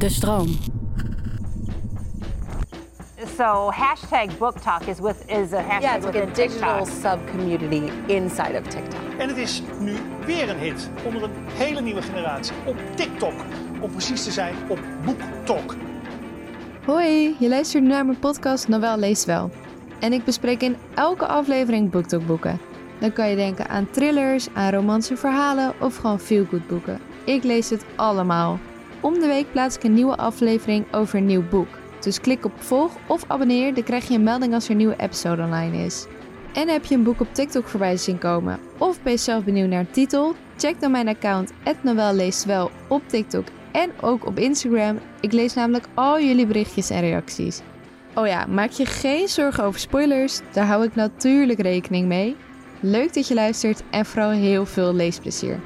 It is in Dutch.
De stroom. So hashtag book talk is with is a hashtag Yeah, it's like a digital sub-community inside of TikTok. En het is nu weer een hit onder een hele nieuwe generatie op TikTok. Om precies te zijn op BookTok. Hoi, je luistert naar mijn podcast Novel leest wel. En ik bespreek in elke aflevering BookTok boeken. Dan kan je denken aan thrillers, aan romantische verhalen of gewoon feel-good boeken. Ik lees het allemaal. Om de week plaats ik een nieuwe aflevering over een nieuw boek. Dus klik op volg of abonneer, dan krijg je een melding als er een nieuwe episode online is. En heb je een boek op TikTok voorbij zien komen? Of ben je zelf benieuwd naar een titel? Check dan mijn account @novelleestwel op TikTok en ook op Instagram. Ik lees namelijk al jullie berichtjes en reacties. Oh ja, maak je geen zorgen over spoilers, daar hou ik natuurlijk rekening mee. Leuk dat je luistert en vooral heel veel leesplezier.